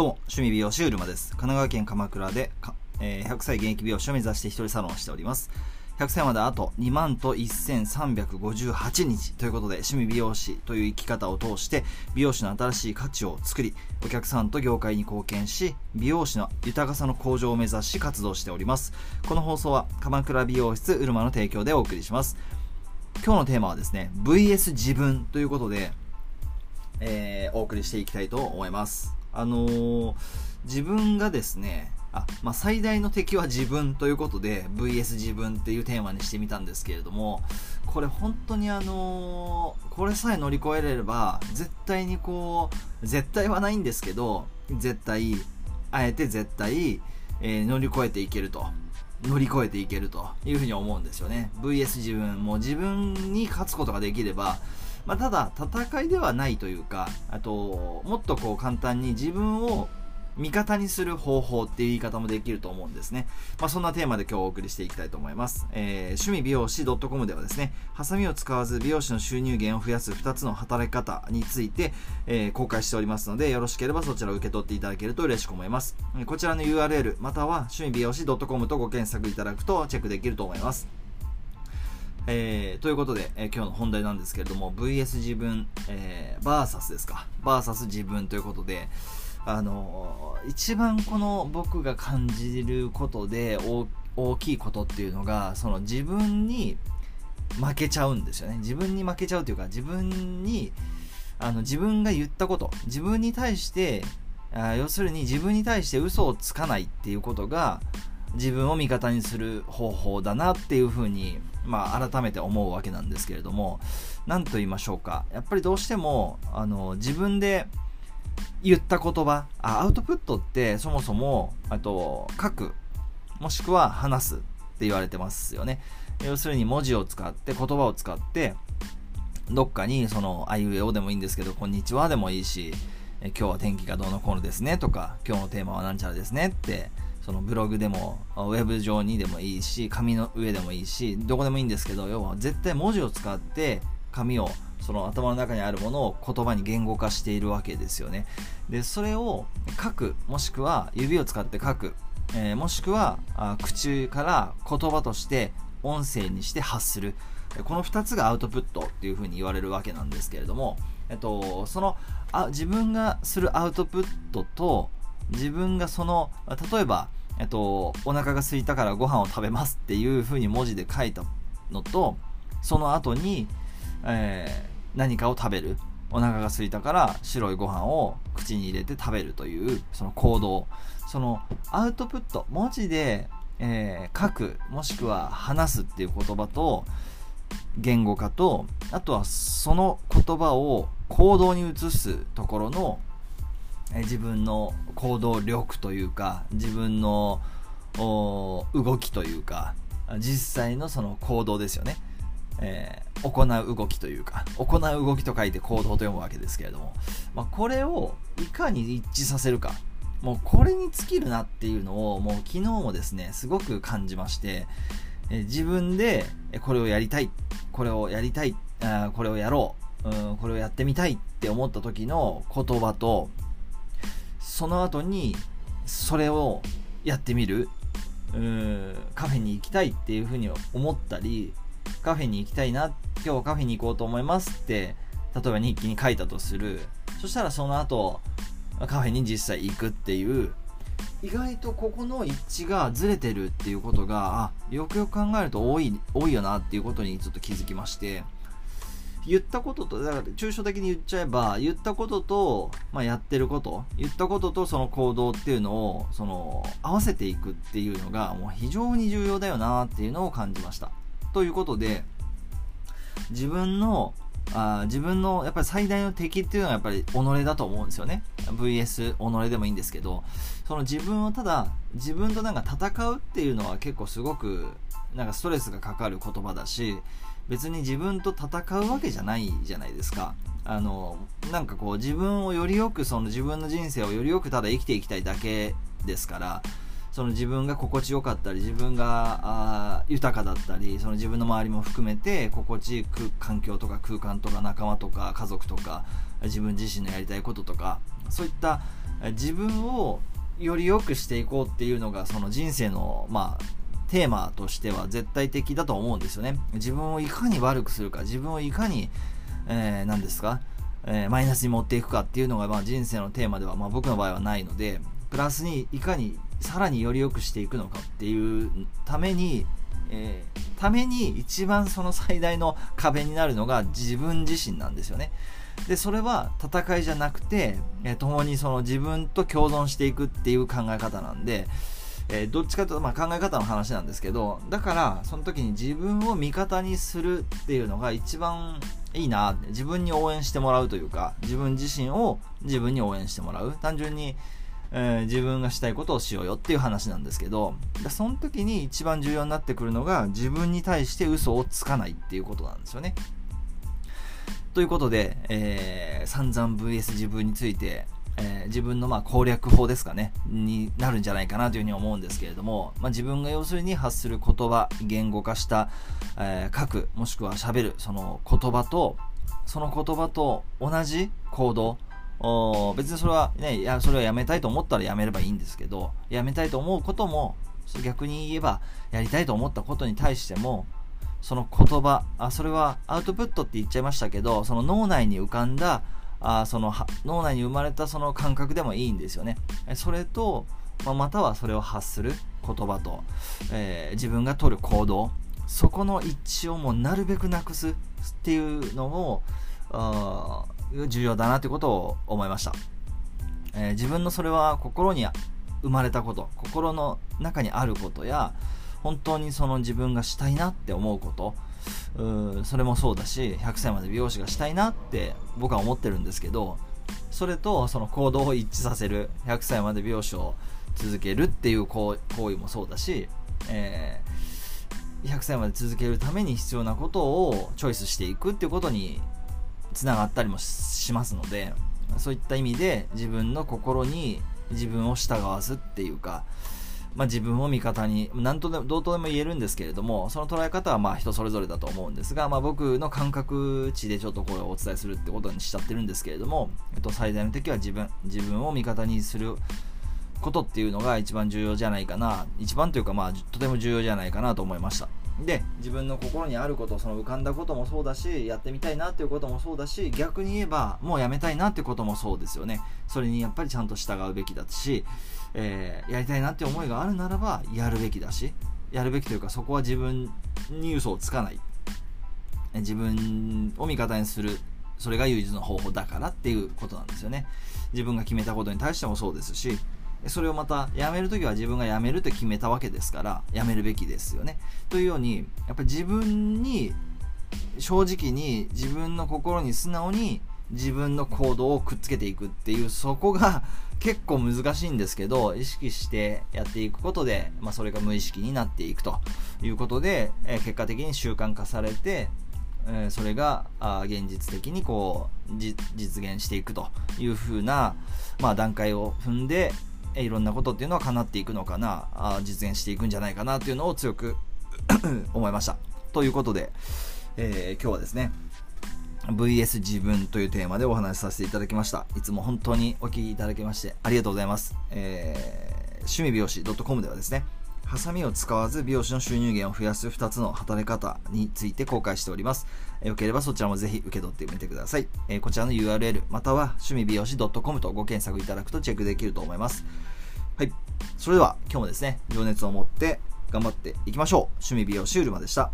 どうも、趣味美容師うるまです。神奈川県鎌倉で、かえー100歳現役美容師を目指して一人サロンをしております。100歳まであと2万と1358日ということで、趣味美容師という生き方を通して、美容師の新しい価値を作り、お客さんと業界に貢献し、美容師の豊かさの向上を目指し活動しております。この放送は、鎌倉美容室うるまの提供でお送りします。今日のテーマはですね、VS 自分ということで、えーお送りしていきたいと思います。あのー自分がですね、あ、まあ、最大の敵は自分ということで VS 自分っていうテーマにしてみたんですけれども、これ本当にあのーこれさえ乗り越えれれば、絶対にこう、絶対はないんですけど、絶対、あえて絶対、えー乗り越えていけると。乗り越えていけるというふうに思うんですよね。VS 自分、も自分に勝つことができれば、まあ、ただ戦いではないというかあともっとこう簡単に自分を味方にする方法っていう言い方もできると思うんですね。まあ、そんなテーマで今日お送りしていきたいと思います。えー趣味美容師 .com ではですね、ハサミを使わず美容師の収入源を増やす2つの働き方について、えー公開しておりますので、よろしければそちらを受け取っていただけると嬉しく思います。こちらの URL、または趣味美容師 .com とご検索いただくとチェックできると思います。えーということで、えー今日の本題なんですけれども VS 自分、えー、VS ですか。VS 自分ということであのー一番この僕が感じることで大大きいことっていうのがその自分に負けちゃうんですよね。自分に負けちゃうというか自分にあの自分が言ったこと自分に対してあ要するに自分に対して嘘をつかないっていうことが自分を味方にする方法だなっていうふうに、まあ、改めて思うわけなんですけれども何と言いましょうか。やっぱりどうしてもあの自分で言った言葉あアウトプットってそもそもあと書くもしくは話すって言われてますよね。要するに文字を使って言葉を使ってどっかにそのあいうえおでもいいんですけどこんにちはでもいいし今日は天気がどうのこうのですねとか今日のテーマはなんちゃらですねってそのブログでもウェブ上にでもいいし紙の上でもいいしどこでもいいんですけど要は絶対文字を使って紙をその頭の中にあるものを言葉に言語化しているわけですよね。でそれを書くもしくは指を使って書く、えーもしくはあ口から言葉として音声にして発する。この2つがアウトプットっていうふうに言われるわけなんですけれども、えっと、そのあ自分がするアウトプットと自分がその例えば、えっと、お腹が空いたからご飯を食べますっていうふうに文字で書いたのとその後に、えー何かを食べる。お腹が空いたから白いご飯を口に入れて食べるというその行動。そのアウトプット文字で、えー書くもしくは話すっていう言葉と言語化とあとはその言葉を行動に移すところのえ自分の行動力というか自分の動きというか実際のその行動ですよね、えー行う動きというか行う動きと書いて行動と読むわけですけれども、まあ、これをいかに一致させるかもうこれに尽きるなっていうのをもう昨日もですねすごく感じましてえー自分でこれをやりたいこれをやりたいあこれをやろううんこれをやってみたいって思った時の言葉とその後にそれをやってみる。うーん。カフェに行きたいっていうふうに思ったりカフェに行きたいな今日カフェに行こうと思いますって例えば日記に書いたとする。そしたらその後カフェに実際行くっていう。意外とここの一致がずれてるっていうことがあよくよく考えると多い多いよなっていうことにちょっと気づきまして。言ったこととだから抽象的に言っちゃえば言ったことと、まあ、やってること言ったこととその行動っていうのをその合わせていくっていうのがもう非常に重要だよなっていうのを感じました。ということで自分のあ自分のやっぱり最大の敵っていうのはやっぱり己だと思うんですよね。VS 己でもいいんですけどその自分をただ自分となんか戦うっていうのは結構すごくなんかストレスがかかる言葉だし別に自分と戦うわけじゃないじゃないですか。あのなんかこう自分をよりよくその自分の人生をよりよくただ生きていきたいだけですからその自分が心地よかったり自分があ豊かだったりその自分の周りも含めて心地いい環境とか空間とか仲間とか家族とか自分自身のやりたいこととかそういった自分をより良くしていこうっていうのがその人生のまあテーマとしては絶対的だと思うんですよね自分をいかに悪くするか自分をいかに、えー、何ですか、えー、マイナスに持っていくかっていうのがまあ人生のテーマではまあ僕の場合はないのでプラスにいかにさらにより良くしていくのかっていうためにえー、ために一番その最大の壁になるのが自分自身なんですよね。で、それは戦いじゃなくて、えー、共にその自分と共存していくっていう考え方なんで、えー、どっちかというと、まあ、考え方の話なんですけど、だから、その時に自分を味方にするっていうのが一番いいな、自分に応援してもらうというか、自分自身を自分に応援してもらう。単純に、えー、自分がしたいことをしようよっていう話なんですけど、その時に一番重要になってくるのが自分に対して嘘をつかないっていうことなんですよね。ということで、えー、散々 VS 自分について、えー、自分のま攻略法ですかね、になるんじゃないかなというふうに思うんですけれども、まあ、自分が要するに発する言葉、言語化した、えー、書く、もしくは喋る、その言葉と、その言葉と同じ行動、別にそれはね、いや、それはやめたいと思ったらやめればいいんですけど、やめたいと思うことも、逆に言えば、やりたいと思ったことに対しても、その言葉、あ、それはアウトプットって言っちゃいましたけど、その脳内に浮かんだ、あその脳内に生まれたその感覚でもいいんですよね。それと、まあ、またはそれを発する言葉と、えー、自分が取る行動、そこの一致をもうなるべくなくすっていうのを、重要だなということを思いました、えー、自分のそれは心に生まれたこと。心の中にあることや本当にその自分がしたいなって思うこと。うそれもそうだし100歳まで美容師がしたいなって僕は思ってるんですけどそれとその行動を一致させる100歳まで美容師を続けるっていう行為もそうだし、えー、100歳まで続けるために必要なことをチョイスしていくっていうことにつながったりもしますのでそういった意味で自分の心に自分を従わすっていうか、まあ、自分を味方になんとでもどうとでも言えるんですけれどもその捉え方はまあ人それぞれだと思うんですが、まあ、僕の感覚値でちょっとこれをお伝えするってことにしちゃってるんですけれども、えっと、最大の敵は自分自分を味方にすることっていうのが一番重要じゃないかな。一番というかまあとても重要じゃないかなと思いました。で自分の心にあることその浮かんだこともそうだしやってみたいなっていうこともそうだし逆に言えばもうやめたいなっていうこともそうですよね。それにやっぱりちゃんと従うべきだし、えー、やりたいなって思いがあるならばやるべきだしやるべきというかそこは自分に嘘をつかない。自分を味方にする。それが唯一の方法だからっていうことなんですよね。自分が決めたことに対してもそうですしそれをまた辞めるときは自分が辞めるって決めたわけですから辞めるべきですよね。というようにやっぱり自分に正直に自分の心に素直に自分の行動をくっつけていくっていうそこが結構難しいんですけど意識してやっていくことで、まあ、それが無意識になっていくということで、えー、結果的に習慣化されて、えー、それが現実的にこう実現していくというふうな、まあ、段階を踏んでいろんなことっていうのは叶っていくのかな？あ実現していくんじゃないかなっていうのを強く 思いました。ということで、えー、今日はですね VS 自分というテーマでお話しさせていただきました。いつも本当にお聴きいただきましてありがとうございます、えー、趣味美容師 .com ではですねハサミを使わず美容師の収入源を増やす2つの働き方について公開しております。えよければそちらもぜひ受け取ってみてください。えこちらの URL または趣味美容師 .com とご検索いただくとチェックできると思います。はい。それでは今日もですね、情熱を持って頑張っていきましょう。趣味美容師うるまでした。